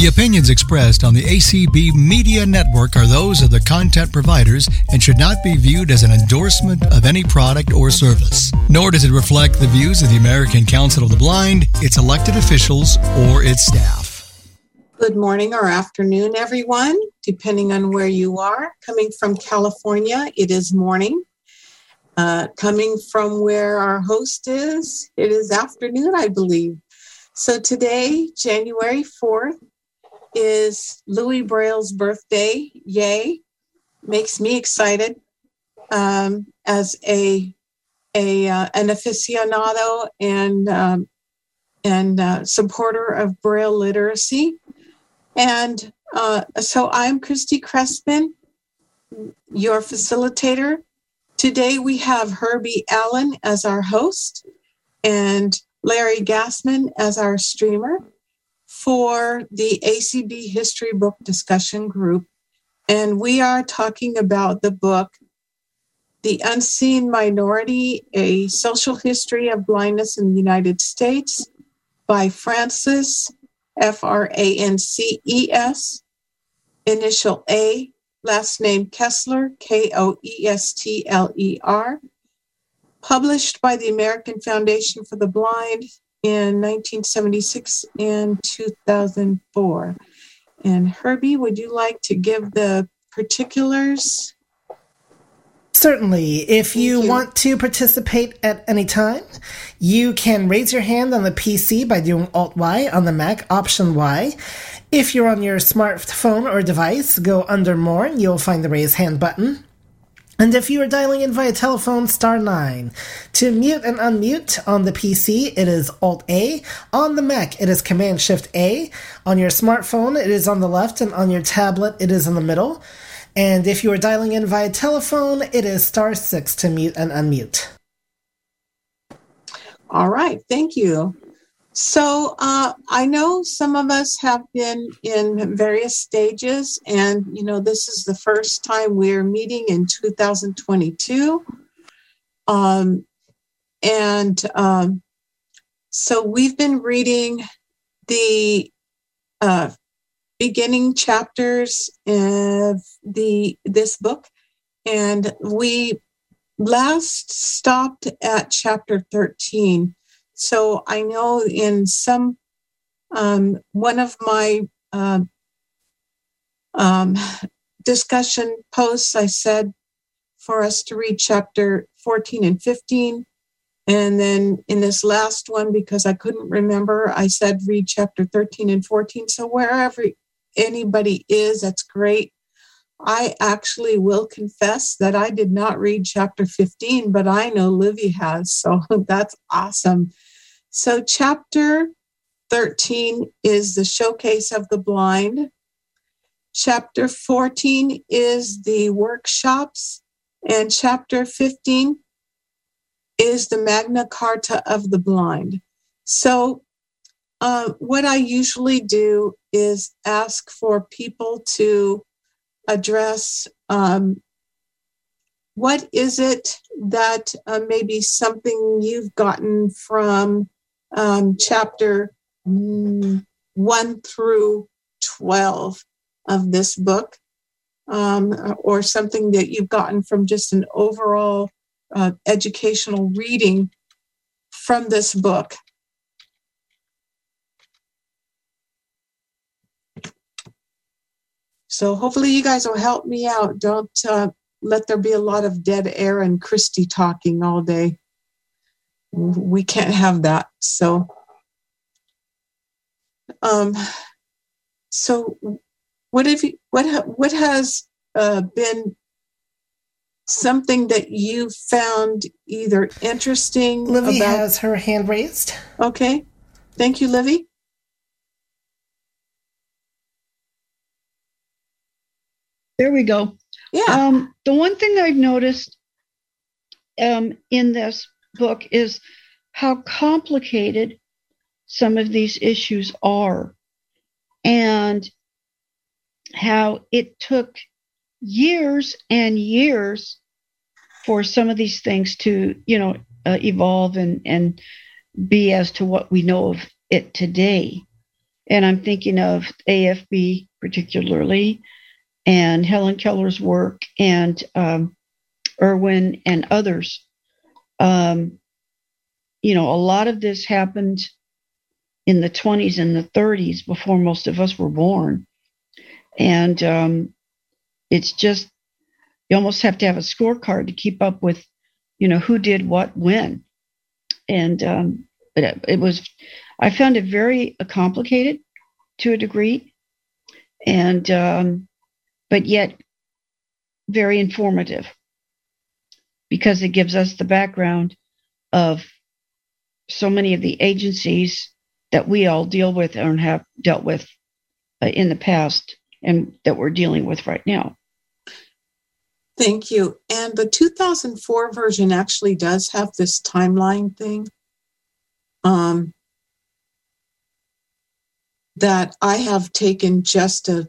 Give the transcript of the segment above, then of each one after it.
The opinions expressed on the ACB Media Network are those of the content providers and should not be viewed as an endorsement of any product or service. Nor does it reflect the views of the American Council of the Blind, its elected officials, or its staff. Good morning or afternoon, everyone, depending on where you are. Coming from California, it is morning. Uh, coming from where our host is, it is afternoon, I believe. So today, January 4th, is Louis Braille's birthday. Yay! Makes me excited um, as a a uh, an aficionado and um, and uh, supporter of Braille literacy. And uh, so I'm Christy Crespin, your facilitator. Today we have Herbie Allen as our host and Larry Gassman as our streamer for the ACB History Book Discussion Group. And we are talking about the book, The Unseen Minority A Social History of Blindness in the United States by Frances, F R A N C E S, initial A, last name Koestler, K O E S T L E R, published by the American Foundation for the Blind in 1976 and 2004. And Herbie, would you like to give the particulars? Certainly. If you, you, want to participate at any time, you can raise your hand on the PC by doing Alt Y, on the Mac, Option Y. If you're on your smartphone or device, go under More and you'll find the raise hand button. And if you are dialing in via telephone, star 9. To mute and unmute on the PC, it is Alt A. On the Mac, it is Command Shift A. On your smartphone, it is on the left, and on your tablet, it is in the middle. And if you are dialing in via telephone, it is star 6 to mute and unmute. All right, thank you. So uh, I know some of us have been in various stages, and you know this is the first time we're meeting in 2022, um, and um, so we've been reading the uh, beginning chapters of the this book, and we last stopped at chapter 13 so I know in some, um, one of my uh, um, discussion posts, I said for us to read chapter 14 and 15. And then in this last one, because I couldn't remember, I said read chapter 13 and 14. So wherever anybody is, that's great. I actually will confess that I did not read chapter 15, but I know Livy has. So that's awesome. So, chapter 13 is the showcase of the blind. Chapter 14 is the workshops. And chapter 15 is the Magna Carta of the blind. So, uh, what I usually do is ask for people to address um, what is it that uh, maybe something you've gotten from um, chapter mm, 1 through 12 of this book, um, or something that you've gotten from just an overall uh, educational reading from this book. So hopefully you guys will help me out. Don't uh, let there be a lot of dead air and Christy talking all day we can't have that. So, um, so what have you, what ha, what has uh, been something that you found either interesting? Livy about... has her hand raised. Okay, thank you, Livy. There we go. Yeah. Um, the one thing I've noticed um, in this book is how complicated some of these issues are and how it took years and years for some of these things to, you know, uh, evolve and, and be as to what we know of it today. And I'm thinking of AFB particularly, and Helen Keller's work, and um, Irwin and others. Um, you know, a lot of this happened in the 20s and the 30s before most of us were born. And um, it's just, you almost have to have a scorecard to keep up with, you know, who did what when. And um, it, it was, I found it very complicated to a degree, and um, but yet very informative because it gives us the background of so many of the agencies that we all deal with and have dealt with uh, in the past and that we're dealing with right now. Thank you. And the 2004 version actually does have this timeline thing. Um, that I have taken just a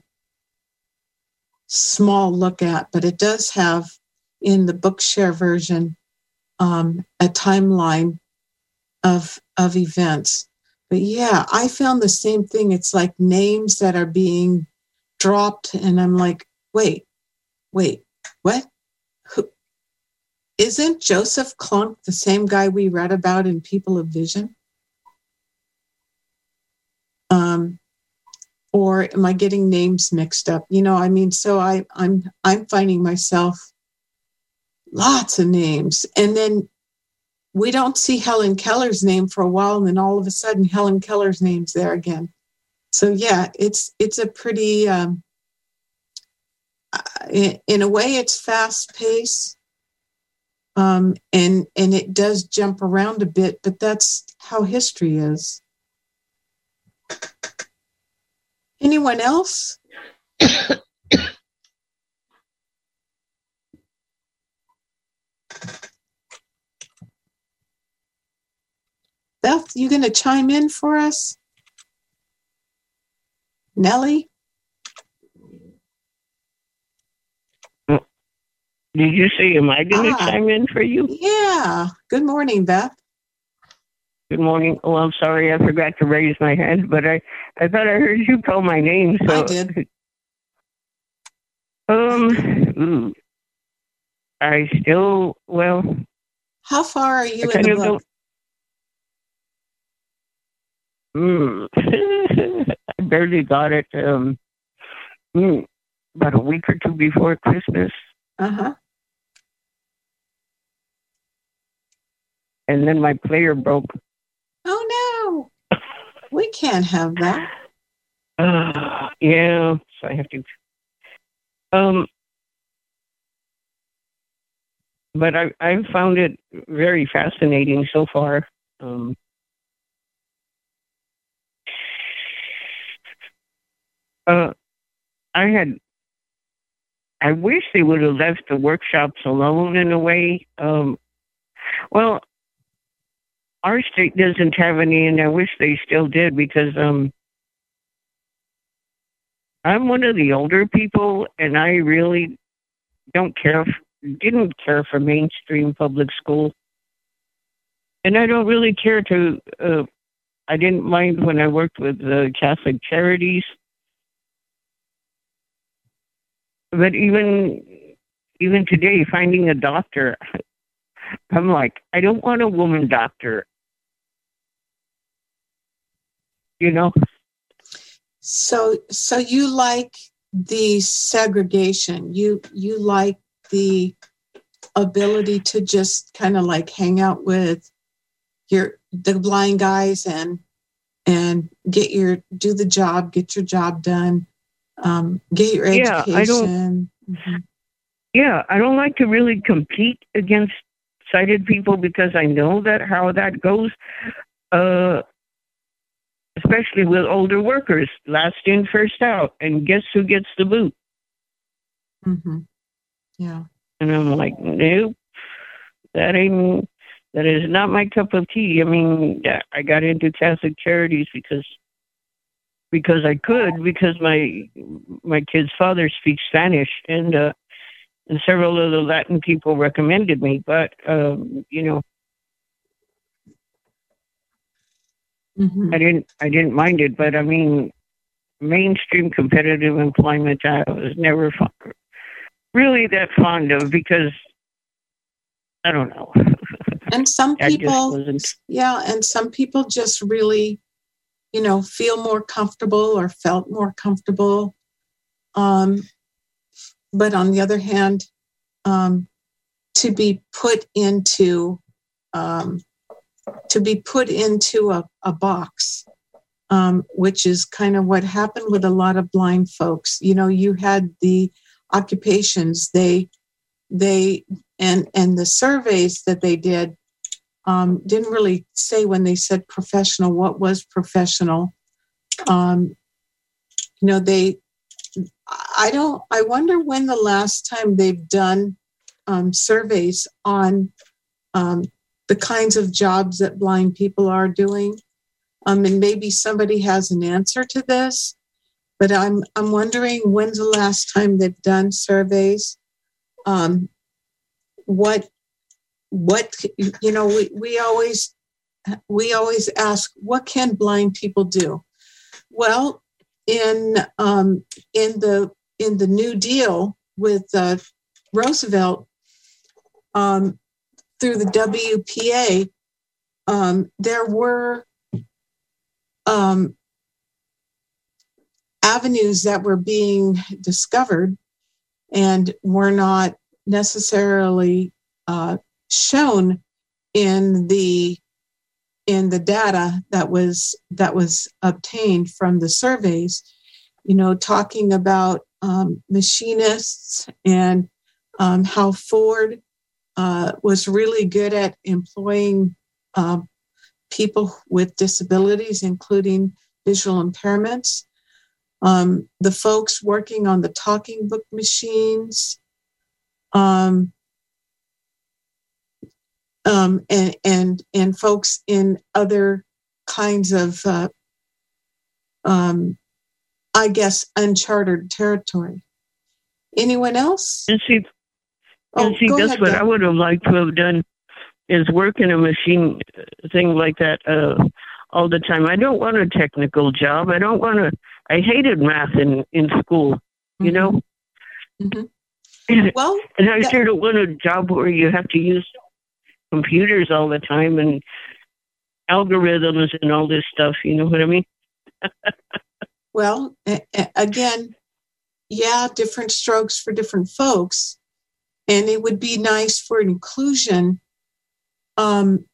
small look at, but it does have in the Bookshare version um, a timeline of of events. But yeah, I found the same thing. It's like names that are being dropped, and I'm like, wait, wait, what? Who? Isn't Joseph Clunk the same guy we read about in People of Vision? Um, or am I getting names mixed up? You know, I mean, so I, I'm I'm finding myself lots of names, and then we don't see Helen Keller's name for a while, and then all of a sudden Helen Keller's name's there again. So yeah, it's it's a pretty um, in, in a way it's fast paced, um, and and it does jump around a bit, but that's how history is. Anyone else? Beth, you going to chime in for us? Nellie? Did you say, am I going to ah, chime in for you? Yeah. Good morning, Beth. Good morning. Oh, I'm sorry, I forgot to raise my hand, but I, I thought I heard you call my name. So I did. Um, ooh, I still well. How far are you in the book? Mm, I barely got it. Um, mm, about a week or two before Christmas. Uh huh. And then my player broke. Oh no, we can't have that. Uh, yeah, so I have to. Um, but I I've found it very fascinating so far. Um, uh, I had. I wish they would have left the workshops alone in a way. Um, well, our state doesn't have any, and I wish they still did because um, I'm one of the older people, and I really don't care, didn't care for mainstream public school, and I don't really care to. Uh, I didn't mind when I worked with the Catholic charities, but even even today, finding a doctor, I'm like, I don't want a woman doctor. you know. So so you like the segregation. You you like the ability to just kind of like hang out with your the blind guys and and get your do the job, get your job done, um, get your education. Yeah, I don't, mm-hmm. yeah, I don't like to really compete against sighted people because I know that how that goes. Uh, especially with older workers, last in, first out. And guess who gets the boot? Mm-hmm. Yeah. And I'm like, nope, that ain't, that is not my cup of tea. I mean, I got into Catholic Charities because because I could because my my kid's father speaks Spanish and uh and several of the Latin people recommended me, but um, you know, mm-hmm. I didn't I didn't mind it. But I mean, mainstream competitive employment I was never fond, really that fond of because I don't know. And some people, yeah, and some people just really, you know, feel more comfortable or felt more comfortable. Um, but on the other hand, um, to be put into um, to be put into a, a box, um, which is kind of what happened with a lot of blind folks. You know, you had the occupations they they and and the surveys that they did um, didn't really say when they said professional what was professional. Um, you know, they I don't, I wonder when the last time they've done um, surveys on um, the kinds of jobs that blind people are doing. Um, and maybe somebody has an answer to this, but I'm, I'm wondering when's the last time they've done surveys? Um, what, what, you know, we, we always, we always ask, what can blind people do? Well, in um, in the in the New Deal with uh, Roosevelt um, through the WPA, um, there were um, avenues that were being discovered and were not necessarily uh, shown in the in the data that was that was obtained from the surveys you know talking about um, machinists and um, how Ford uh, was really good at employing uh, people with disabilities including visual impairments. Um, the folks working on the talking book machines um, um, and and and folks in other kinds of, uh, um, I guess, uncharted territory. Anyone else? And see, oh, and see, that's ahead, what. I would have liked to have done is work in a machine thing like that uh, all the time. I don't want a technical job. I don't want to. I hated math in in school. You mm-hmm. know. Mm-hmm. Well, and I sure don't want a job where you have to use computers all the time and algorithms and all this stuff. You know what I mean? well, again, yeah, different strokes for different folks. And it would be nice for inclusion. Um,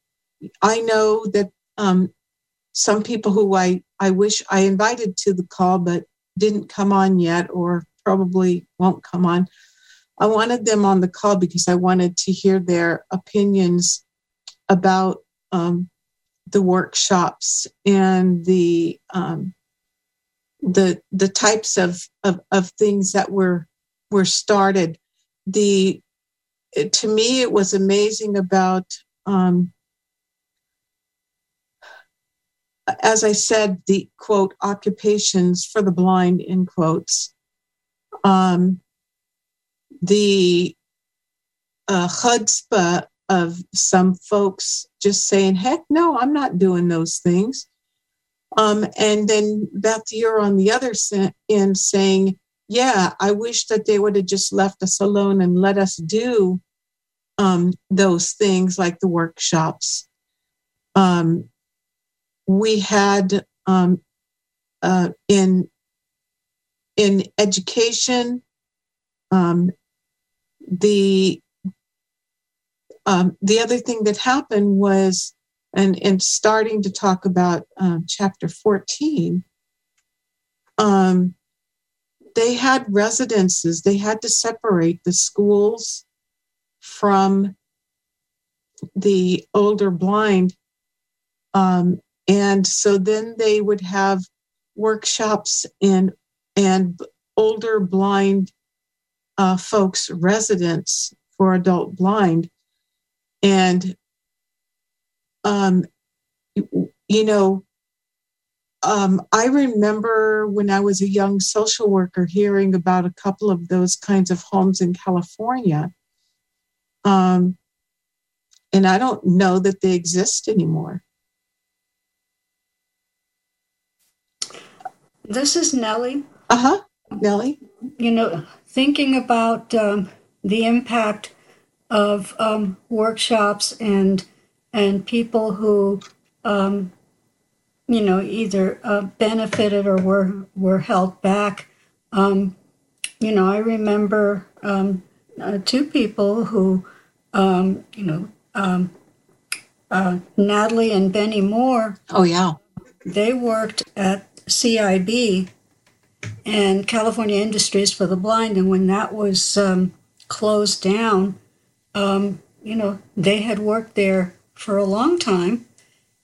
I know that um, some people who I, I wish I invited to the call but didn't come on yet or probably won't come on I wanted them on the call because I wanted to hear their opinions about um, the workshops and the um, the the types of, of of things that were were started. The to me, it was amazing about. Um, as I said, the quote occupations for the blind in quotes. Um, the uh, chutzpah of some folks just saying, heck no, I'm not doing those things. Um, and then Beth, you're on the other end saying, yeah, I wish that they would have just left us alone and let us do um, those things like the workshops. Um, we had um, uh, in in education um, the um, the other thing that happened was, and and starting to talk about um, chapter fourteen, um, they had residences. They had to separate the schools from the older blind, um, and so then they would have workshops in and older blind uh, folks residence for adult blind. And, um, you know, um, I remember when I was a young social worker hearing about a couple of those kinds of homes in California. Um, and I don't know that they exist anymore. This is Nellie. Uh huh. Nellie? You know, thinking about um, the impact of um, workshops and and people who um, you know either uh, benefited or were were held back. Um, you know, I remember um, uh, two people who um, you know um, uh, Natalie and Benny Moore. Oh yeah, they worked at CIB and California Industries for the Blind. And when that was um, closed down, um, you know, they had worked there for a long time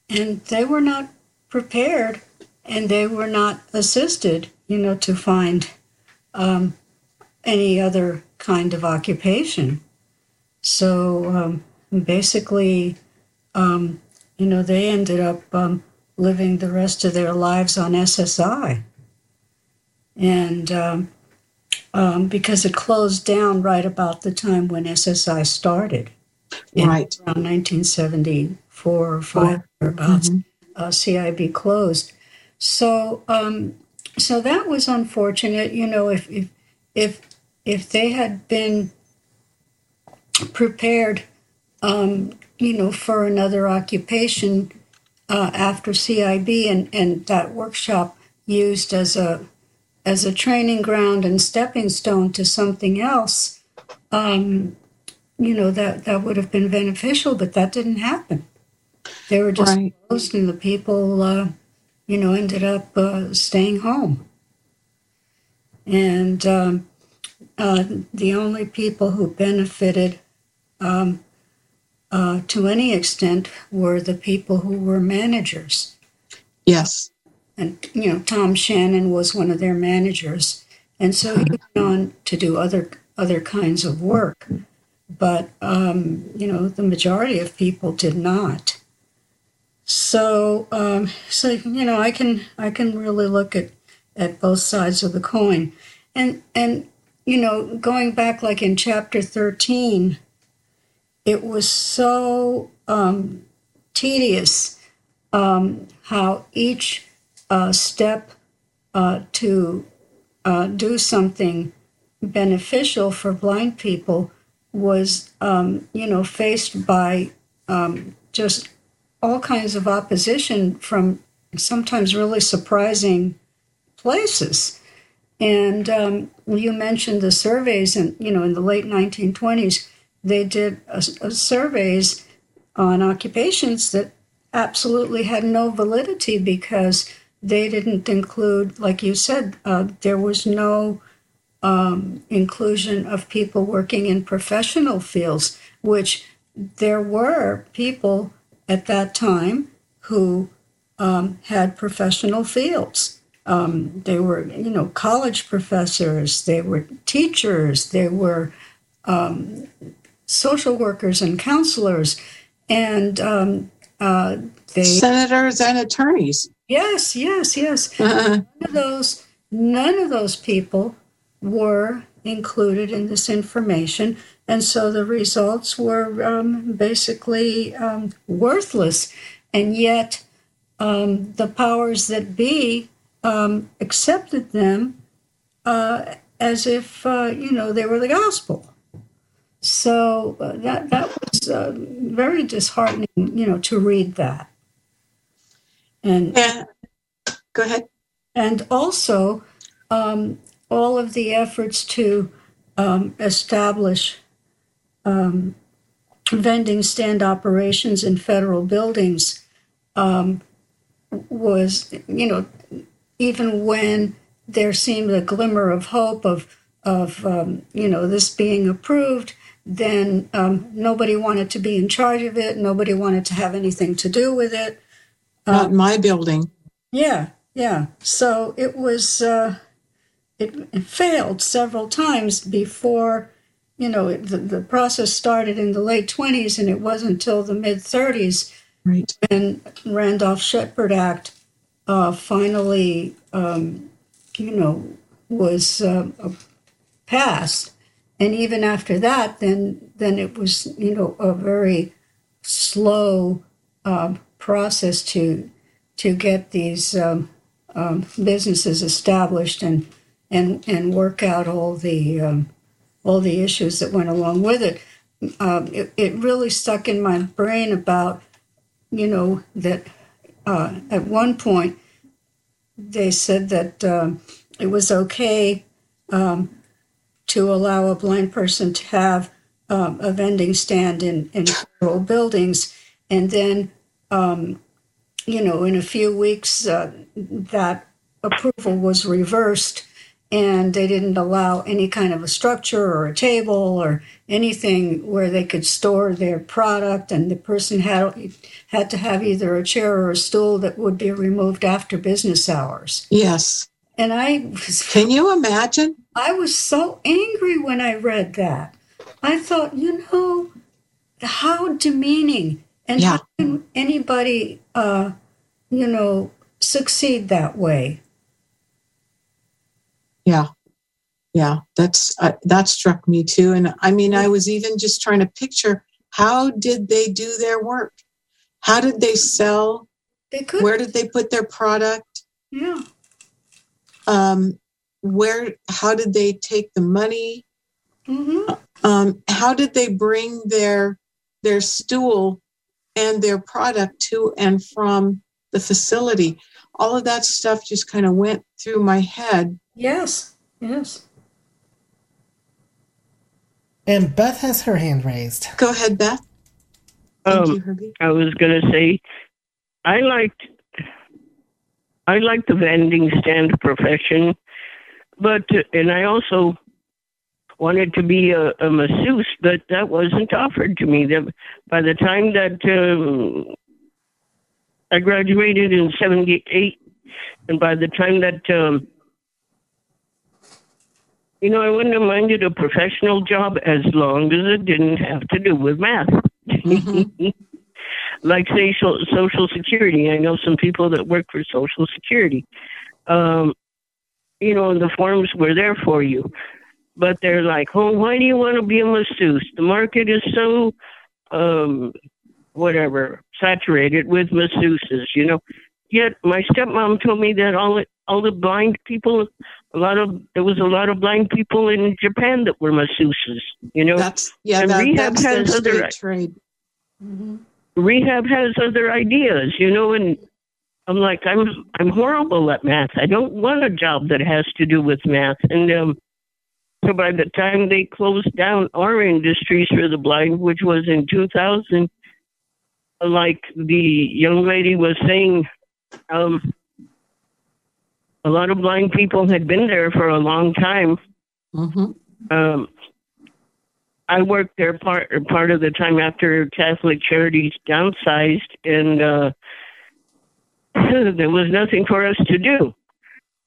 and they were not prepared and they were not assisted, you know, to find um, any other kind of occupation. So um, basically, um, you know, they ended up um, living the rest of their lives on SSI and um, um, because it closed down right about the time when SSI started, right around 1974 or five or about mm-hmm. uh, CIB closed. So um, so that was unfortunate. You know, if if if if they had been prepared, um, you know, for another occupation uh, after CIB and and that workshop used as a as a training ground and stepping stone to something else, um, you know, that, that would have been beneficial, but that didn't happen. They were just right. closed, and the people, uh, you know, ended up uh, staying home. And um, uh, the only people who benefited um, uh, to any extent were the people who were managers. Yes and you know Tom Shannon was one of their managers, and so he went on to do other other kinds of work, but um, you know the majority of people did not. So um, so you know I can I can really look at at both sides of the coin, and and you know going back like in chapter thirteen, it was so um, tedious um, how each step uh, to uh, do something beneficial for blind people was, um, you know, faced by um, just all kinds of opposition from sometimes really surprising places. And um, you mentioned the surveys, and you know, in the late 1920s, they did a, a surveys on occupations that absolutely had no validity because they didn't include, like you said, uh, there was no um, inclusion of people working in professional fields, which there were people at that time who um, had professional fields. Um, they were, you know, college professors, they were teachers, they were um, social workers and counselors, and um, uh, they senators and attorneys. Yes, yes, yes. Uh-uh. None of those, none of those people were included in this information, and so the results were um, basically um, worthless. And yet, um, the powers that be um, accepted them uh, as if uh, you know they were the gospel. So uh, that that was uh, very disheartening, you know, to read that. And yeah. go ahead. And also, um, all of the efforts to um, establish um, vending stand operations in federal buildings um, was, you know, even when there seemed a glimmer of hope of, of um, you know, this being approved, then um, nobody wanted to be in charge of it. Nobody wanted to have anything to do with it. Not um, my building. Yeah, yeah. So it was, uh, it, it failed several times before you know it, the, the process started in the late 20s and it wasn't until the mid 30s Right. when Randolph Sheppard Act uh, finally, um, you know, was uh, passed, and even after that, then then it was you know a very slow uh, process to to get these um, um, businesses established and and and work out all the um, all the issues that went along with it. Um, it. It really stuck in my brain about you know that uh, at one point they said that um, it was okay um, to allow a blind person to have a vending stand in in federal buildings, and then um, you know in a few weeks uh, that approval was reversed and they didn't allow any kind of a structure or a table or anything where they could store their product and the person had had to have either a chair or a stool that would be removed after business hours Yes. and i was Can you imagine? i was so angry when i read that i thought you know how demeaning and Yeah. how can anybody uh you know succeed that way Yeah. Yeah. That's, uh, that struck me too. And I mean, I was even just trying to picture how did they do their work? How did they sell? they could Where did they put their product? yeah Um, where, how did they take the money? Mm-hmm. Um, how did they bring their, their stool and their product to and from the facility? All of that stuff just kind of went through my head. Yes, yes. And Beth has her hand raised. Go ahead, Beth. Thank Um, you, I was gonna say, I liked, I liked the vending stand profession, but and I also wanted to be a, a masseuse, but that wasn't offered to me. That by the time that um, I graduated in '78, and by the time that um, you know, I wouldn't have minded a professional job as long as it didn't have to do with math. Mhm. like social social security. I know some people that work for social security. Um, you know, the forms were there for you, but they're like, "Oh, why do you want to be a masseuse? The market is so, um, whatever, saturated with masseuses." You know. Yet my stepmom told me that all the, all the blind people, a lot of there was a lot of blind people in Japan that were masseuses. You know, That's yeah, And that, rehab that's their has other- straight trade. hmm rehab has other ideas, you know, and I'm like, I'm I'm horrible at math. I don't want a job that has to do with math. And um, so by the time they closed down our industries for the blind, which was in 2000, like the young lady was saying, um, a lot of blind people had been there for a long time. hmm Um, I worked there part part of the time after Catholic Charities downsized, and uh, there was nothing for us to do,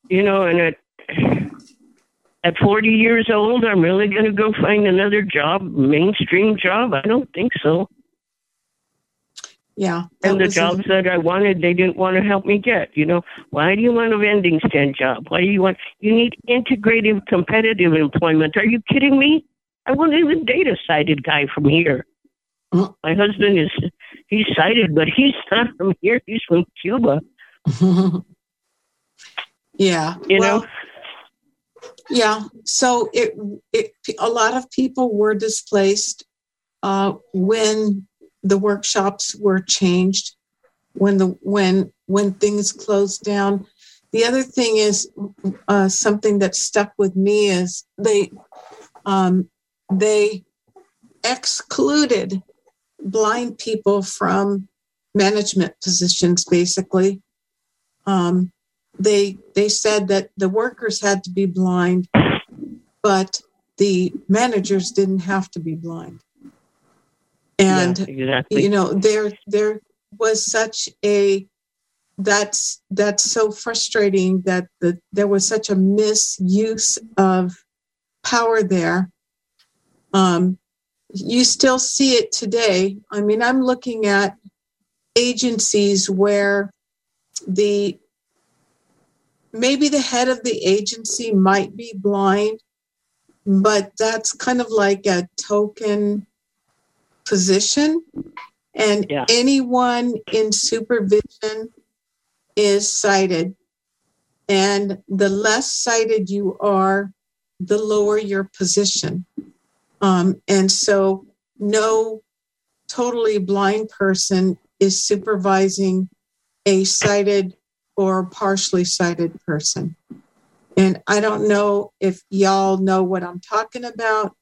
you know. And at at 40 years old, I'm really going to go find another job, mainstream job? I don't think so. Yeah. And the was a- jobs that I wanted, they didn't want to help me get. You know, why do you want a vending stand job? Why do you want? You need integrative, competitive employment. Are you kidding me? I won't even date a sighted guy from here. Mm. My husband is he's sighted, but he's not from here. He's from Cuba. yeah. You well, know, Yeah. So it, it a lot of people were displaced uh, when the workshops were changed, when the when when things closed down. The other thing is uh, something that stuck with me is they um, they excluded blind people from management positions. Basically, um, they they said that the workers had to be blind, but the managers didn't have to be blind. And yeah, exactly. you know there there was such a that's that's so frustrating that the, there was such a misuse of power there. Um, you still see it today. I mean, I'm looking at agencies where the maybe the head of the agency might be blind, but that's kind of like a token position. And Yeah. anyone in supervision is sighted. And the less sighted you are, the lower your position. Um, and so, no totally blind person is supervising a sighted or partially sighted person. And I don't know if y'all know what I'm talking about,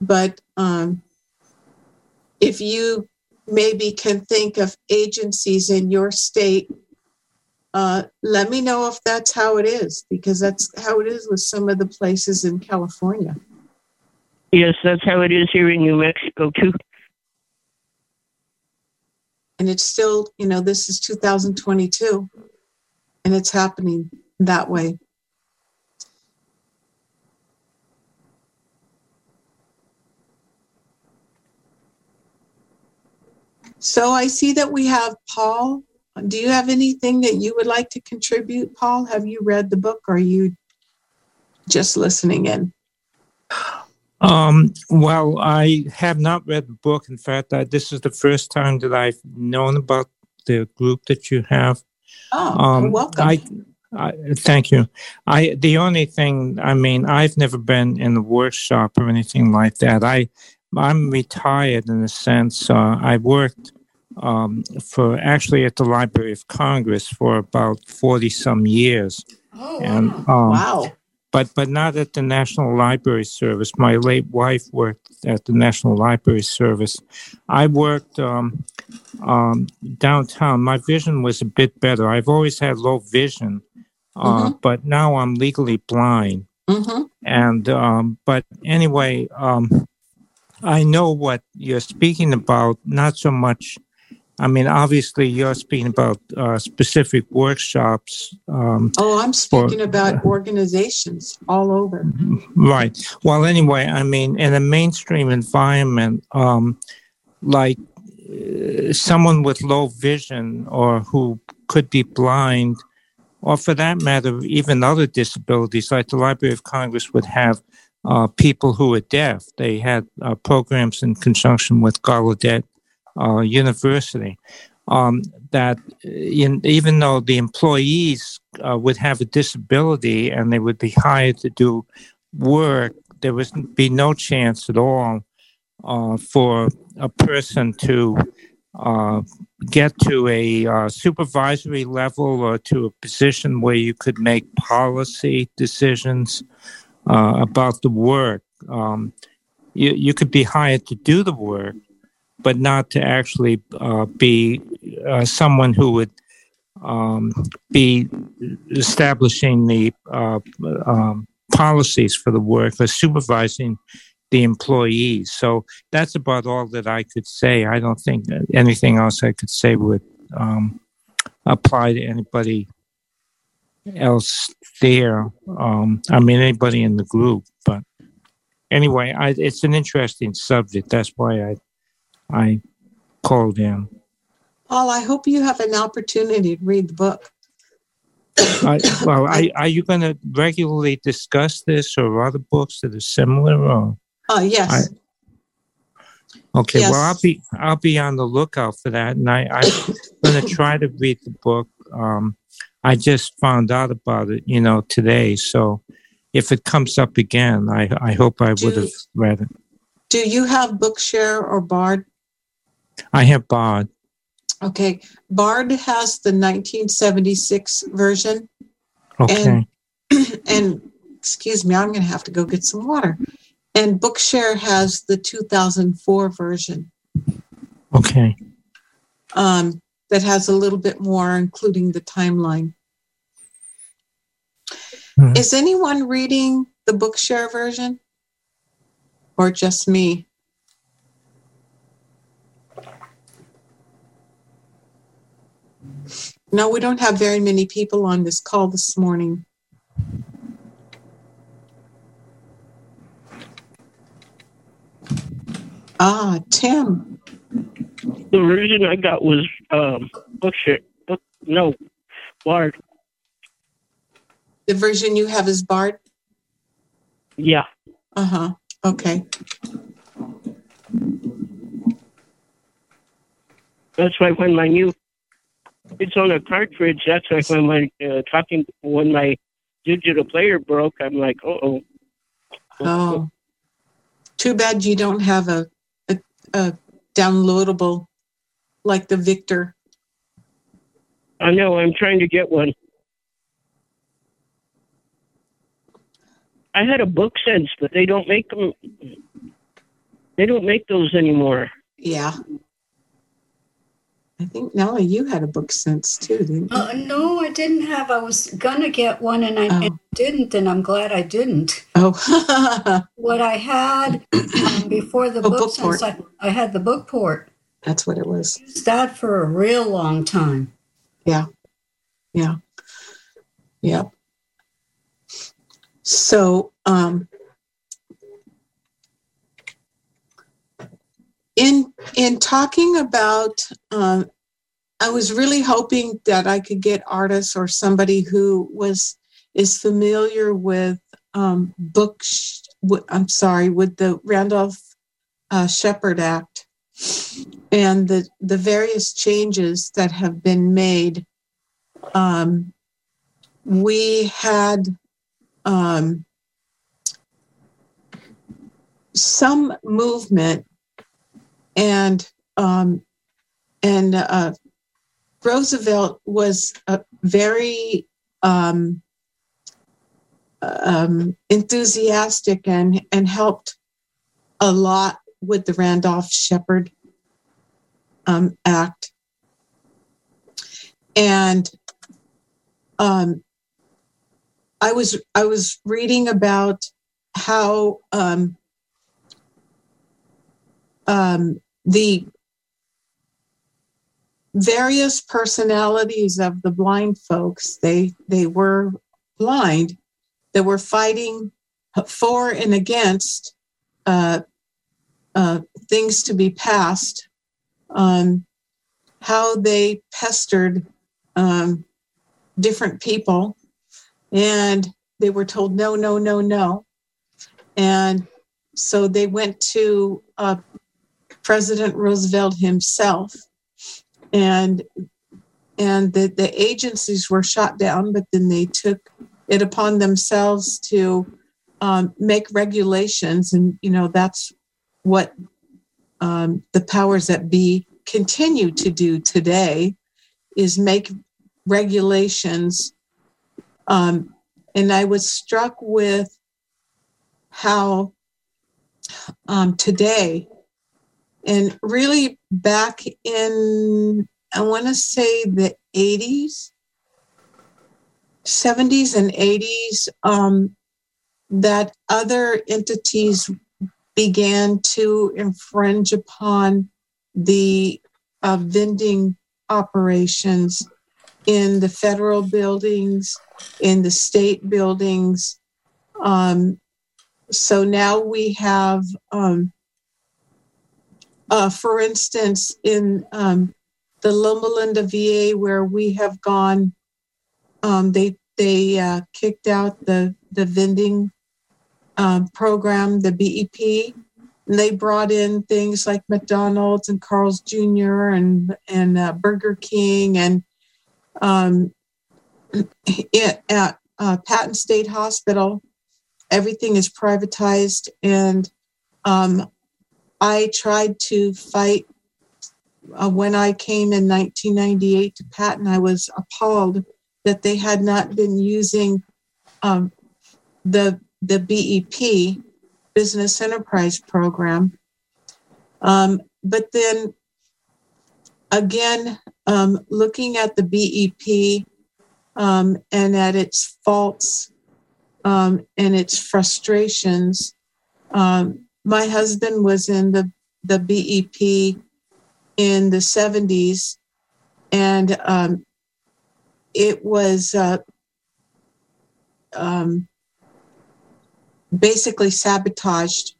but um, if you maybe can think of agencies in your state, uh, let me know if that's how it is, because that's how it is with some of the places in California. Yes, that's how it is here in New Mexico too. And it's still, you know, this is 2022 and it's happening that way. So I see that we have Paul. Do you have anything that you would like to contribute, Paul? Have you read the book or are you just listening in? Um, well, I have not read the book. In fact, I, this is the first time that I've known about the group that you have. Oh, Um, you're welcome. I, I, thank you. I the only thing I mean, I've never been in a workshop or anything like that. I I'm retired in a sense. Uh, I worked um, for actually at the Library of Congress for about forty some years, Oh, and wow. um, wow. But but not at the National Library Service. My late wife worked at the National Library Service. I worked um, um, downtown. My vision was a bit better. I've always had low vision, uh, but now I'm legally blind. hmm And um, but anyway, um, I know what you're speaking about. Not so much. I mean, obviously, you're speaking about uh, specific workshops. Um, Oh, I'm speaking about organizations all over. Right. Well, anyway, I mean, in a mainstream environment, um, like uh, someone with low vision or who could be blind, or for that matter, even other disabilities, like the Library of Congress would have uh, people who are deaf. They had uh, programs in conjunction with Gallaudet uh, University. Um, that in, even though the employees uh, would have a disability and they would be hired to do work, there would be no chance at all uh, for a person to uh, get to a uh, supervisory level or to a position where you could make policy decisions uh, about the work. Um, you, you could be hired to do the work, but not to actually uh, be uh, someone who would um, be establishing the uh, um, policies for the work or supervising the employees. So that's about all that I could say. I don't think anything else I could say would um, apply to anybody else there. Um, I mean, anybody in the group. But anyway, I, it's an interesting subject. That's why I I called in. Paul, I hope you have an opportunity to read the book. I, well, I, are you going to regularly discuss this or other books that are similar? Or Uh, yes. okay, Yes. well, I'll be I'll be on the lookout for that, and I, I'm going to try to read the book. Um, I just found out about it, you know, today. So if it comes up again, I I hope I would have read it. Do you have Bookshare or Bard? I have Bard. Okay. Bard has the 1976 version. Okay. And excuse me, I'm going to have to go get some water. And Bookshare has the 2004 version okay. um, that has a little bit more, including the timeline. Mhm. Is anyone reading the Bookshare version? Or just me? No, we don't have very many people on this call this morning. Ah, Tim. The version I got was um, book shit. Book, no, Bard. The version you have is Bard? Yeah. Uh huh. Okay. That's why when my new it's on a cartridge, that's why when my uh, talking when my digital player broke, I'm like, oh. Oh. Too bad you don't have a, a, a downloadable like the Victor. I know. I'm trying to get one. I had a book sense, but they don't make them. They don't make those anymore. Yeah. I think Nellie, you had a book sense too, didn't you? Uh, no, I didn't have. I was gonna get one, and I Oh. didn't, and I'm glad I didn't. Oh, What I had um, before the Oh, book Bookport. sense, I, I had the Bookport. that's what it was. Used that for a real long time. Yeah. Yeah. Yep. So, um, in in talking about, um, I was really hoping that I could get artists or somebody who was is familiar with um, books. I'm sorry, with the Randolph uh, Sheppard Act and the the various changes that have been made um, we had um, some movement and um, and uh, Roosevelt was very um, um, enthusiastic and and helped a lot with the Randolph Sheppard um, Act. And um, I was I was reading about how um, um, the various personalities of the blind folks they they were blind that were fighting for and against uh, uh, things to be passed um, how they pestered um, different people. And they were told no no no no. And so they went to uh, president roosevelt himself and and the, the agencies were shot down but then they took it upon themselves to um, make regulations and you know that's what um, the powers that be continue to do today is make regulations. Um, and I was struck with how um, today, and really back in, I want to say the 80s, 70s, and 80s, um, that other entities began to infringe upon the uh, vending operations in the federal buildings, in the state buildings. Um, so now we have, um, uh, for instance, in um, the Loma Linda VA, where we have gone, um, they they uh, kicked out the the vending um, program, the BEP, and they brought in things like McDonald's and Carl's Jr. and and uh, Burger King and um, it, at uh, Patton State Hospital, everything is privatized, and um, I tried to fight uh, when I came in 1998 to Patton. I was appalled that they had not been using um, the the BEP Business Enterprise Program. Um, but then again, um, looking at the BEP um, and at its faults um, and its frustrations, um, my husband was in the, the BEP in the 70s, and um, it was uh, um, basically sabotaged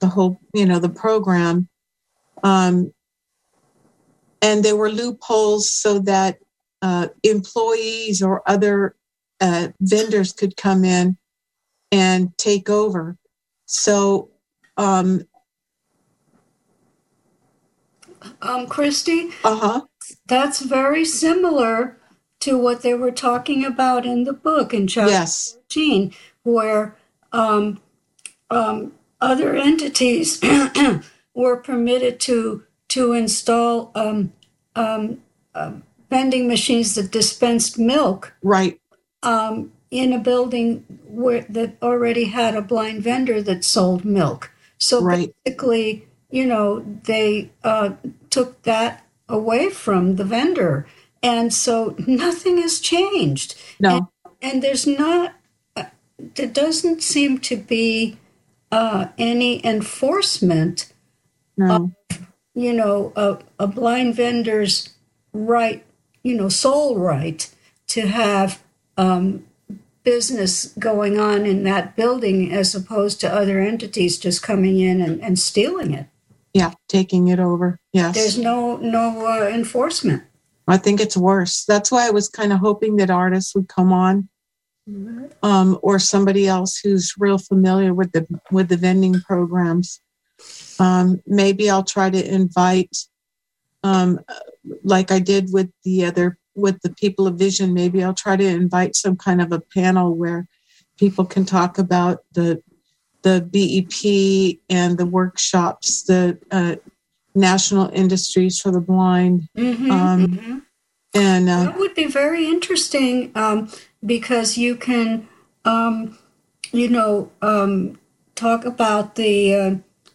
the whole, you know, the program. Um, and there were loopholes so that uh, employees or other uh, vendors could come in and take over. So, um, um, Christy, uh huh. That's very similar to what they were talking about in the book in chapter Yes. 14, where um, um, other entities were permitted to to install um, um, um, vending machines that dispensed milk Right. um, in a building where that already had a blind vendor that sold milk. So Right. basically, you know, they uh, took that away from the vendor, and so nothing has changed. No. And there's not, uh, there doesn't seem to be uh, any enforcement No. you know, a, a blind vendor's right, you know, sole right to have um, business going on in that building as opposed to other entities just coming in and, and stealing it. yeah. Taking it over. Yes. There's no no uh, enforcement. I think it's worse. That's why I was kind of hoping that artists would come on, um, or somebody else who's real familiar with the with the vending programs. Um, maybe I'll try to invite, um, like I did with the other with the people of Vision. Maybe I'll try to invite some kind of a panel where people can talk about the the BEP and the workshops, the uh, National Industries for the Blind, Mhm, Um, mhm. and uh, That would be very interesting um, because you can, um, you know, um, talk about the, uh,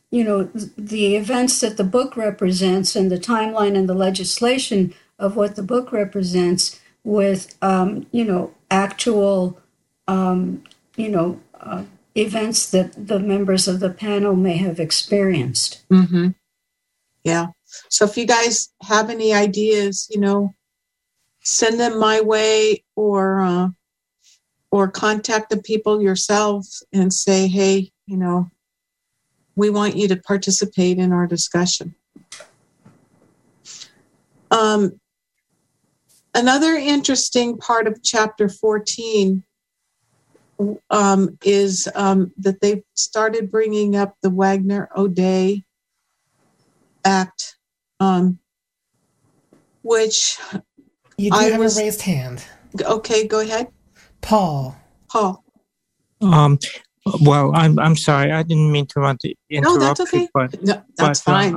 you know, the events that the book represents and the timeline and the legislation of what the book represents with, um, you know, actual, um, you know, uh, events that the members of the panel may have experienced. hmm Yeah. So if you guys have any ideas, you know, send them my way or uh, or contact the people yourself and say, hey, you know, we want you to participate in our discussion. Um, another interesting part of chapter 14 um, is um, that they started bringing up the Wagner O'Day Act, um, which, You do I have was- a raised hand. okay, go ahead, Paul. Paul. Um, well, I'm I'm sorry, I didn't mean to want to interrupt No, that's okay. you, but No, that's but, uh, fine.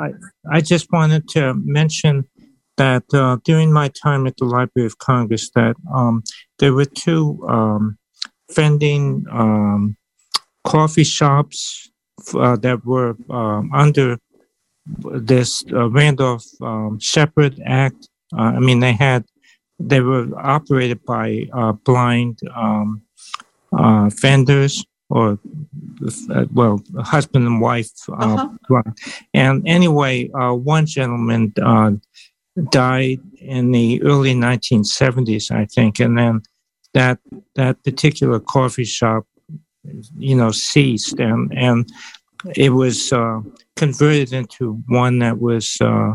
I, I just wanted to mention that uh, during my time at the Library of Congress, that um, there were two um, vending um, coffee shops uh, that were um, under this uh, Randolph um, Sheppard Act. Uh, I mean, they had they were operated by uh, blind um, uh, vendors or uh, well, husband and wife. Uh, Uh-huh. And anyway, uh, one gentleman uh, died in the early 1970s, I think, and then that that particular coffee shop, you know, ceased, and and it was uh, converted into one that was, uh,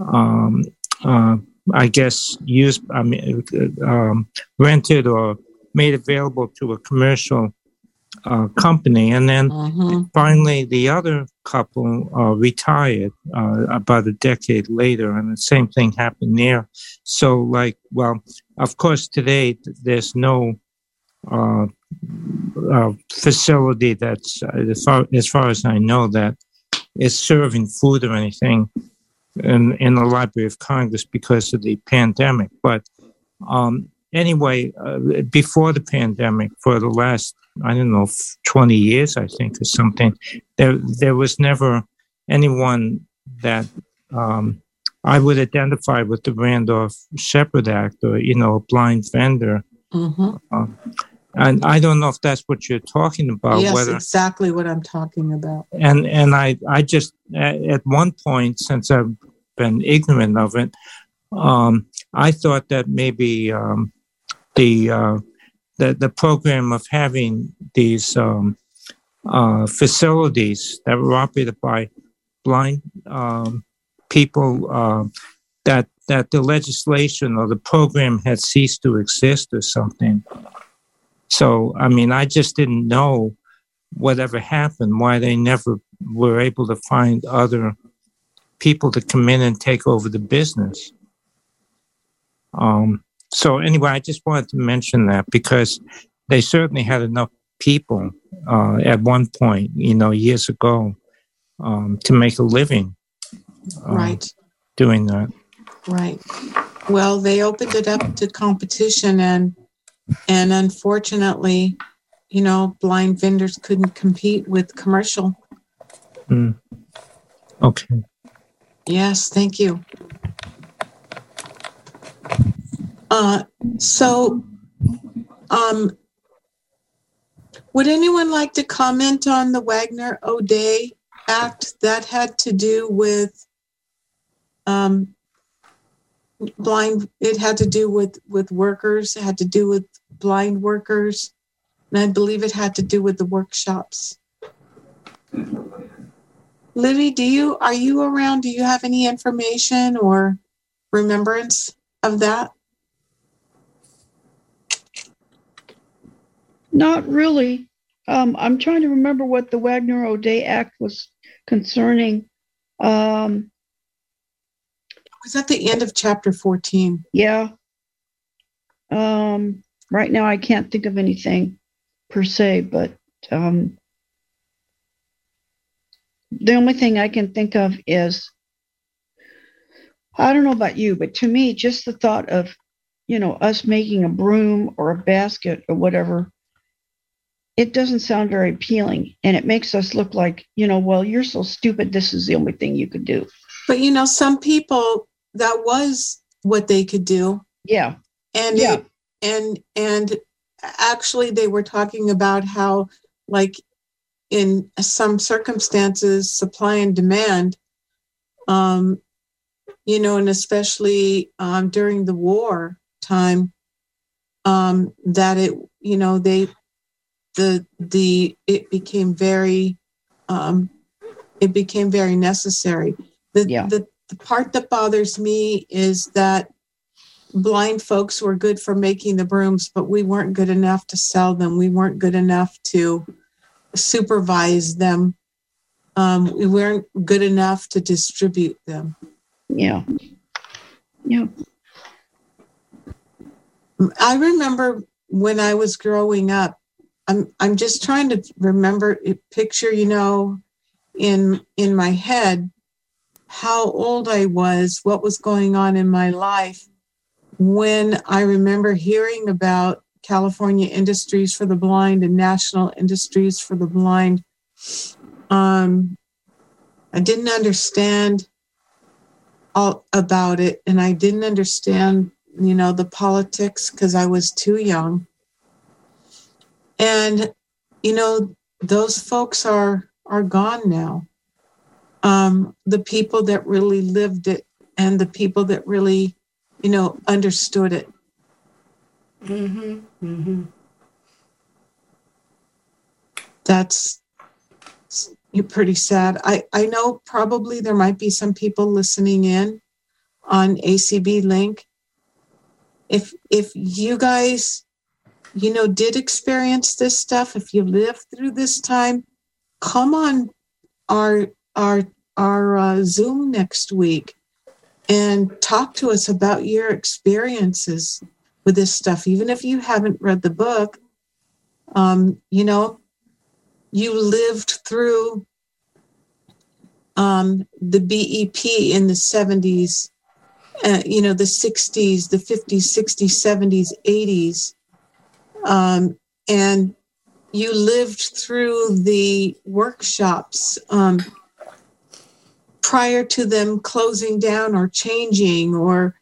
um, uh, I guess, used, I mean, uh, um, rented or made available to a commercial uh, company, and then Mhm. finally the other couple uh, retired uh, about a decade later and the same thing happened there. So like well of course today there's no uh, uh, facility that's uh, as far, as far as i know that is serving food or anything in, in the library of congress because of the pandemic. But um, anyway uh, before the pandemic for the last I don't know, 20 years, I think, or something. There, there was never anyone that um, I would identify with the Randolph Sheppard Act or, you know, a blind vendor. Mhm. And I don't know if that's what you're talking about, yes, whether, exactly what I'm talking about. and, and I, I just, at, at one point, since I've been ignorant of it, um, I thought that maybe, um, the uh, the the program of having these um, uh, facilities that were operated by blind um, people uh, that that the legislation or the program had ceased to exist or something. So I mean, I just didn't know whatever happened, why they never were able to find other people to come in and take over the business. Um, so anyway, I just wanted to mention that because they certainly had enough people uh, at one point, you know, years ago, um, to make a living. Uh, right. Doing that. Right. Well, they opened it up to competition, and and unfortunately, you know, blind vendors couldn't compete with commercial. Mm. Okay. Yes, thank you. Uh, so, um, would anyone like to comment on the Wagner O'Day Act that had to do with um, blind? It had to do with with workers. It had to do with blind workers, and I believe it had to do with the workshops. Libby, do you are you around? Do you have any information or remembrance of that? Not really. Um, I'm trying to remember what the Wagner O'Day Act was concerning. Um, was that the end of chapter 14? Yeah. Um, right now, I can't think of anything per se, but um, the only thing I can think of is I don't know about you, but to me, just the thought of, you know, us making a broom or a basket or whatever it doesn't sound very appealing and it makes us look like you know well you're so stupid this is the only thing you could do. But you know some people that was what they could do. Yeah. And yeah. It, and and actually they were talking about how like in some circumstances supply and demand um you know and especially um during the war time um that it you know they the the it became very um, it became very necessary. The, yeah. the the part that bothers me is that blind folks were good for making the brooms, but we weren't good enough to sell them. We weren't good enough to supervise them. Um, we weren't good enough to distribute them. Yeah. Yeah. I remember when I was growing up, I'm I'm just trying to remember a picture, you know, in in my head how old I was, what was going on in my life when I remember hearing about California Industries for the Blind and National Industries for the Blind. Um, I didn't understand all about it, and I didn't understand, you know, the politics because I was too young. And, you know, those folks are are gone now. Um, the people that really lived it and the people that really, you know, understood it. Mm-hmm. Mm-hmm. That's you're pretty sad. I, I know probably there might be some people listening in on ACB link. If if you guys you know, did experience this stuff, if you lived through this time, come on our our our uh, Zoom next week and talk to us about your experiences with this stuff. Even if you haven't read the book, um, you know, you lived through um, the BEP in the 70s, uh, you know, the 60s, the 50s, 60s, 70s, 80s um, and you lived through the workshops um, prior to them closing down or changing, or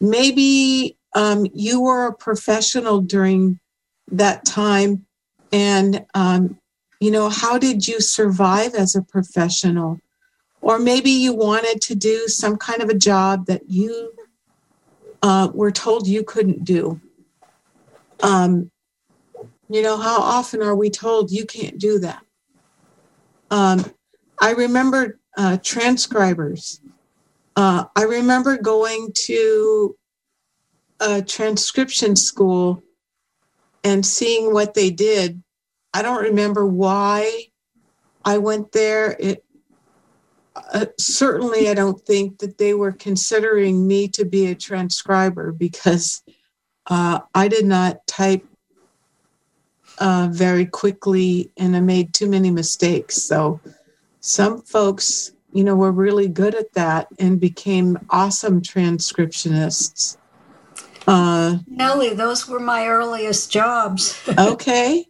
maybe um, you were a professional during that time. And, um, you know, how did you survive as a professional? Or maybe you wanted to do some kind of a job that you uh, were told you couldn't do Um, you know, how often are we told you can't do that? Um, I remember uh, transcribers. Uh, I remember going to a transcription school and seeing what they did. I don't remember why I went there. It uh, certainly, I don't think that they were considering me to be a transcriber because uh, I did not type uh, very quickly and I made too many mistakes. So some folks, you know, were really good at that and became awesome transcriptionists. Uh, Nellie, those were my earliest jobs. okay.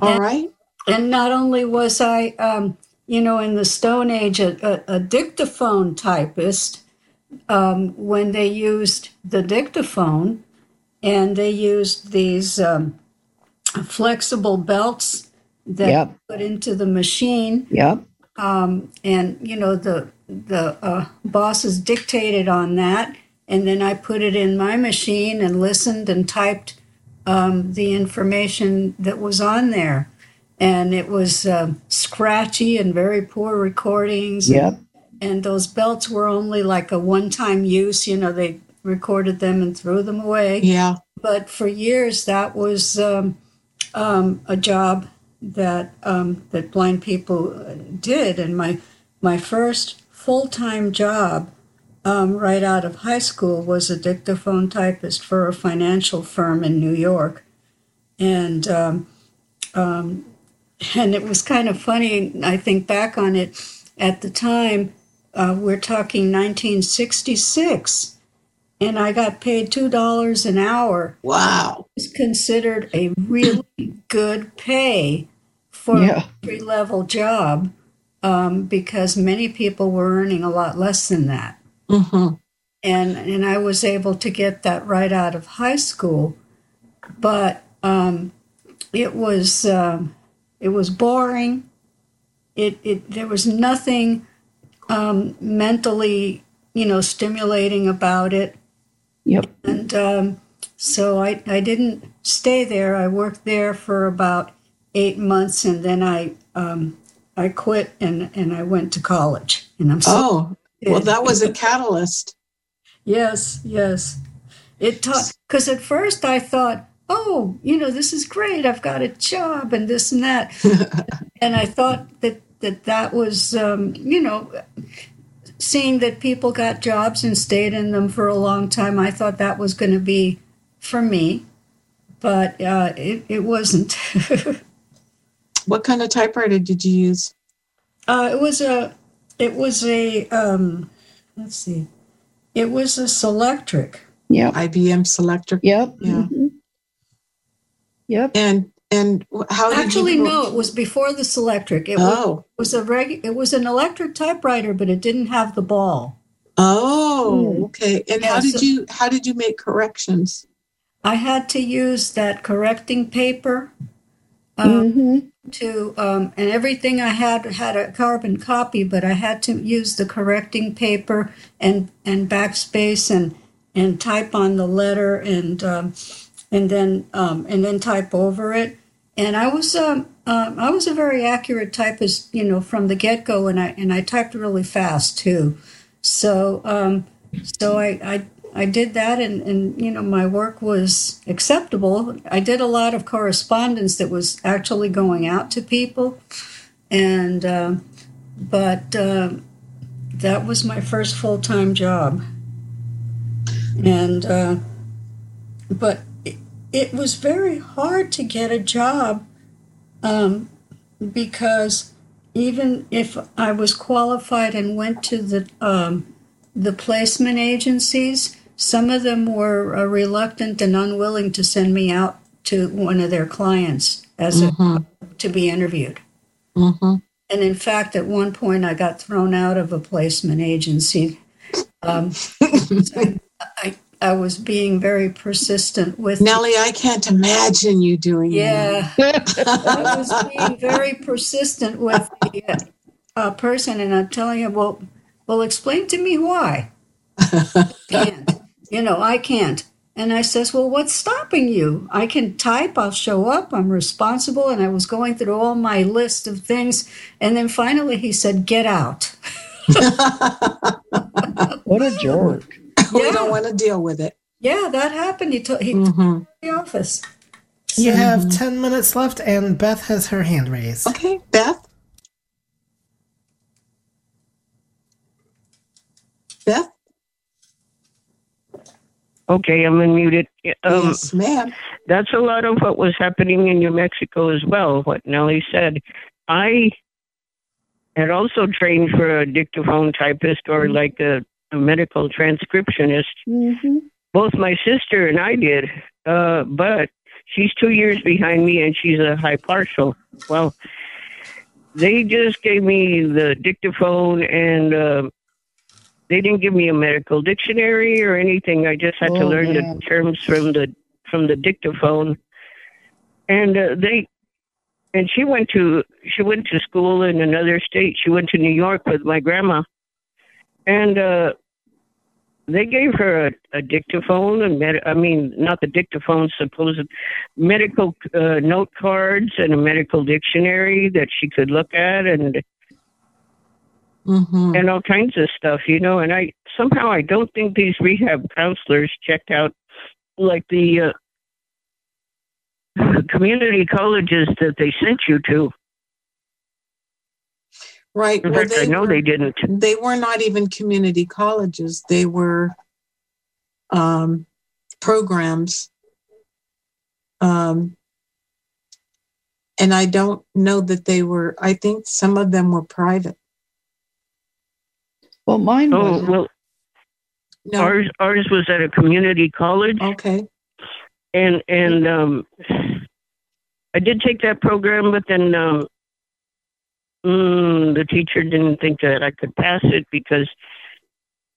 All and, right. And not only was I, um, you know, in the Stone Age, a, a, a dictaphone typist, um, when they used the dictaphone and they used these um, flexible belts that yep. put into the machine. Yep. Um, and you know the the uh, bosses dictated on that, and then I put it in my machine and listened and typed um, the information that was on there, and it was uh, scratchy and very poor recordings. Yep. And, and those belts were only like a one-time use. You know, they recorded them and threw them away. Yeah. But for years, that was um, um, a job that um, that blind people did, and my my first full time job um, right out of high school was a dictaphone typist for a financial firm in New York, and um, um, and it was kind of funny. I think back on it at the time. Uh, we're talking 1966 and I got paid two dollars an hour. Wow, it's considered a really good pay for yeah. a entry level job um, because many people were earning a lot less than that. Mm-hmm. And and I was able to get that right out of high school, but um, it was um, it was boring. It it there was nothing um, mentally you know stimulating about it Yep. And um, so I, I didn't stay there. I worked there for about eight months, and then I um, I quit and and I went to college. And I'm so oh well, that was a catalyst. yes, yes. It taught because at first I thought, oh, you know, this is great. I've got a job and this and that, and I thought that that that was um, you know seeing that people got jobs and stayed in them for a long time, I thought that was going to be for me, but uh, it, it wasn't. what kind of typewriter did you use? Uh, it was a, it was a, um, let's see, it was a Selectric. Yeah. IBM Selectric. Yep. Yeah. Mm-hmm. Yep. And and how actually no it was before the Selectric it oh. was, was a reg, it was an electric typewriter but it didn't have the ball oh mm. okay and yeah, how did so you how did you make corrections i had to use that correcting paper um, mm-hmm. to um, and everything i had had a carbon copy but i had to use the correcting paper and and backspace and and type on the letter and um, and then um, and then type over it and I was um, um, I was a very accurate typist, you know, from the get go, and I and I typed really fast too. So um, so I, I I did that, and and you know my work was acceptable. I did a lot of correspondence that was actually going out to people, and uh, but uh, that was my first full time job, and uh, but it was very hard to get a job um, because even if I was qualified and went to the um, the placement agencies, some of them were uh, reluctant and unwilling to send me out to one of their clients as mm-hmm. a, to be interviewed. Mm-hmm. And in fact, at one point, I got thrown out of a placement agency. Um, so I, I was being very persistent with Nellie. I can't imagine you doing it. yeah. I was being very persistent with the uh, person, and I'm telling him, well, well, explain to me why. can't. You know, I can't. And I says, Well, what's stopping you? I can type, I'll show up, I'm responsible. And I was going through all my list of things. And then finally he said, Get out. What a jerk. We Yeah. don't want to deal with it. Yeah, that happened. He took he Mhm. took the office. You have 10 minutes left, and Beth has her hand raised. Okay, Beth? Beth? Okay, I'm unmuted. Um, yes, ma'am. That's a lot of what was happening in New Mexico as well, what Nellie said. I had also trained for a dictaphone typist or like a, a medical transcriptionist. Mm-hmm. Both my sister and I did, uh, but she's two years behind me and she's a high partial. Well, they just gave me the dictaphone and uh, they didn't give me a medical dictionary or anything. I just had to Oh, learn man. the terms from the from the dictaphone. And uh, they and she went to she went to school in another state. She went to New York with my grandma, and uh, they gave her a, a dictaphone and med- I mean not the dictaphone, supposed medical uh, note cards and a medical dictionary that she could look at and Mm-hmm. and all kinds of stuff, you know. And I somehow I don't think these rehab counselors checked out like the uh, community colleges that they sent you to. Right. In well, fact, I know were, they didn't. They were not even community colleges. They were um, programs. Um, and I don't know that they were, I think some of them were private. Well, mine Oh was. well, No. ours ours was at a community college, Okay. and and um, I did take that program, but then um, mm, the teacher didn't think that I could pass it because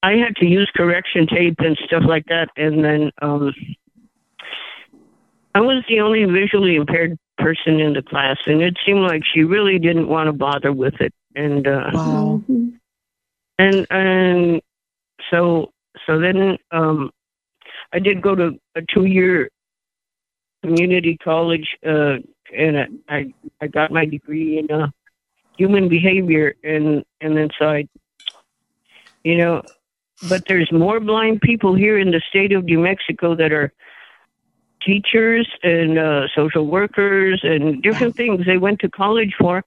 I had to use correction tape and stuff like that, and then um, I was the only visually impaired person in the class, and it seemed like she really didn't want to bother with it, and uh, Wow. And and so so then um i did go to a two year community college uh and I, I i got my degree in uh human behavior and and so you know but there's more blind people here in the state of new mexico that are teachers and uh social workers and different things they went to college for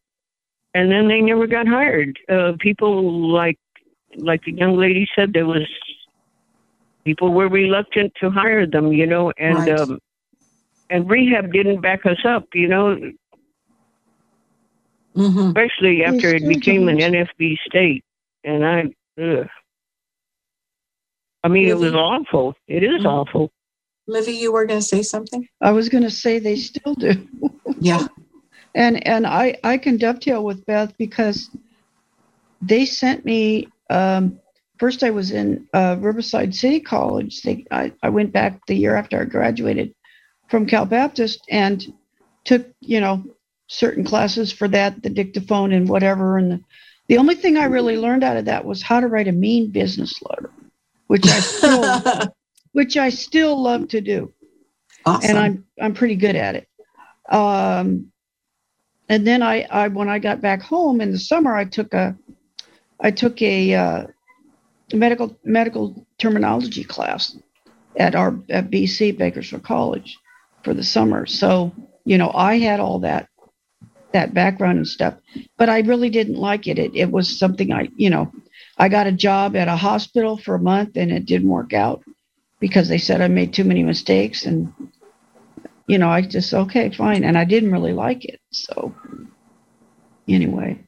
and then they never got hired. Uh people like like the young lady said, there was people were reluctant to hire them, you know, and Right. um, and rehab didn't back us up, you know, Mm-hmm. especially after it became an don't. NFB state, and I, ugh. I mean, it was awful. It is Mhm. awful. Livy, you were going to say something? I was going to say they still do. Yeah. and and I I can dovetail with Beth because they sent me um, first. I was in uh, Riverside City College. They I, I went back the year after I graduated from Cal Baptist and took you know certain classes for that, the dictaphone and whatever. And the, the only thing I really learned out of that was how to write a mean business letter, which I still which I still love to do awesome. and I'm I'm pretty good at it. Um, and then I, I when I got back home in the summer, I took a I took a uh, medical medical terminology class at our at BC Bakersfield College for the summer. So you know I had all that that background and stuff, but I really didn't like it. It it was something I you know I got a job at a hospital for a month and it didn't work out because they said I made too many mistakes and you know, I just okay, fine, and I didn't really like it. So anyway,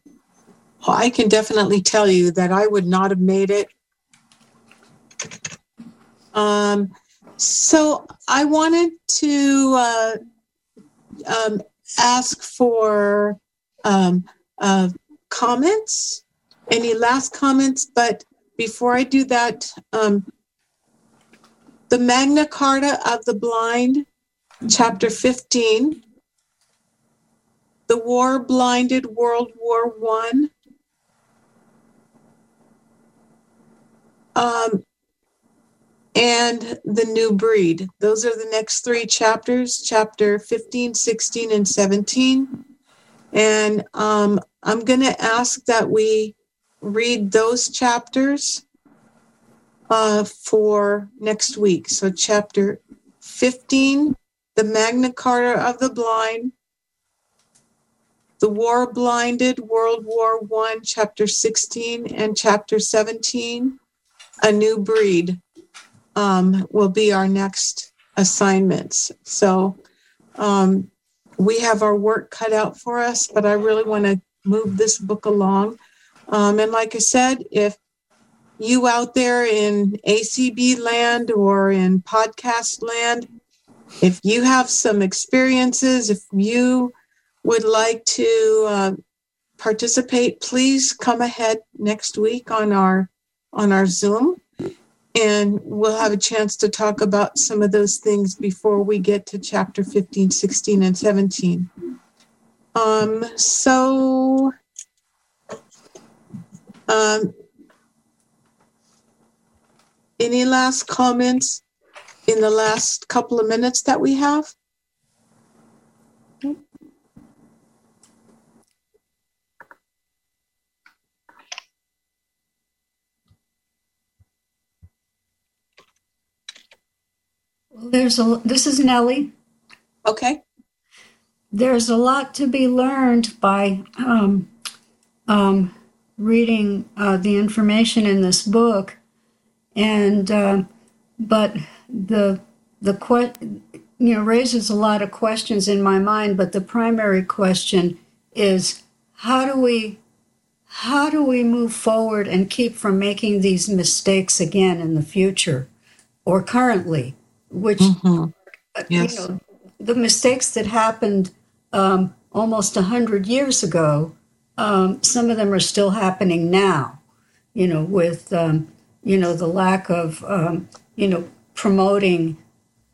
Well, I can definitely tell you that I would not have made it. Um, so I wanted to uh, um, ask for um, uh, comments. Any last comments? But before I do that, um, the Magna Carta of the Blind, Chapter 15. The War Blinded World War One. Um, and the new breed. Those are the next three chapters, chapter 15, 16, and 17. And um, I'm going to ask that we read those chapters uh, for next week. So, chapter 15, the Magna Carta of the Blind, the War Blinded, World War One, chapter 16, and chapter 17, A New Breed um, will be our next assignments. So um, we have our work cut out for us, but I really want to move this book along. Um, and like I said, if you out there in ACB land or in podcast land, if you have some experiences, if you would like to uh, participate, please come ahead next week on our on our Zoom and we'll have a chance to talk about some of those things before we get to chapter 15, 16, and 17. Um, so, um, any last comments in the last couple of minutes that we have? There's a this is Nellie. Okay. There's a lot to be learned by um, um, reading uh, the information in this book, and uh, but the the que- you know raises a lot of questions in my mind. But the primary question is how do we how do we move forward and keep from making these mistakes again in the future or currently? Which mm-hmm. yes. you know the mistakes that happened um, almost a hundred years ago. Um, some of them are still happening now. You know, with um, you know the lack of um, you know promoting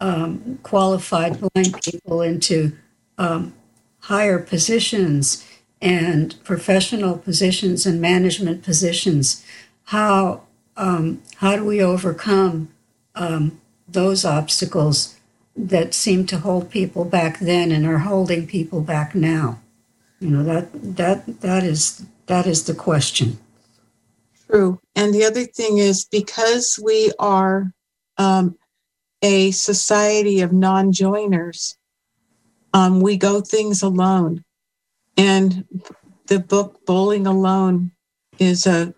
um, qualified blind people into um, higher positions and professional positions and management positions. How how do we overcome um, those obstacles that seemed to hold people back then and are holding people back now. You know that that that is that is the question. True, and the other thing is because we are um, a society of non-joiners, um, we go things alone, and the book Bowling Alone is a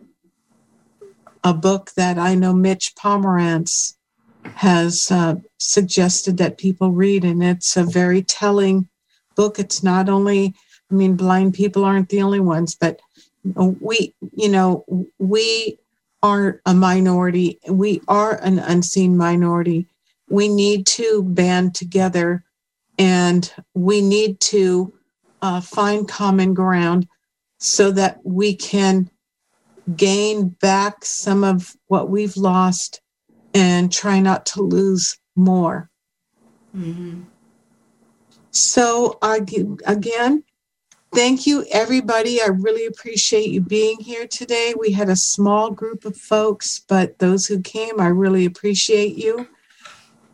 a book that I know Mitch Pomerantz has uh, suggested that people read, and it's a very telling book. It's not only, I mean, blind people aren't the only ones, but we, you know, we are a minority. We are an unseen minority. We need to band together and we need to uh, find common ground so that we can gain back some of what we've lost and try not to lose more. Mm-hmm. So, again, thank you, everybody. I really appreciate you being here today. We had a small group of folks, but those who came, I really appreciate you.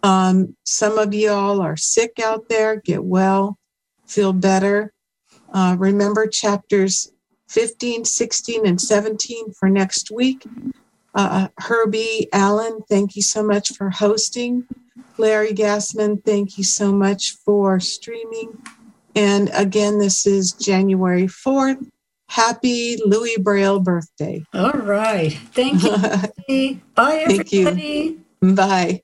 Um, some of you all are sick out there. Get well, feel better. Uh, remember chapters 15, 16, and 17 for next week. Uh, Herbie Allen, thank you so much for hosting. Larry Gassman, thank you so much for streaming. And again, this is January 4th. Happy Louis Braille birthday. All right. Thank you. Bye, everybody. Thank you. Bye.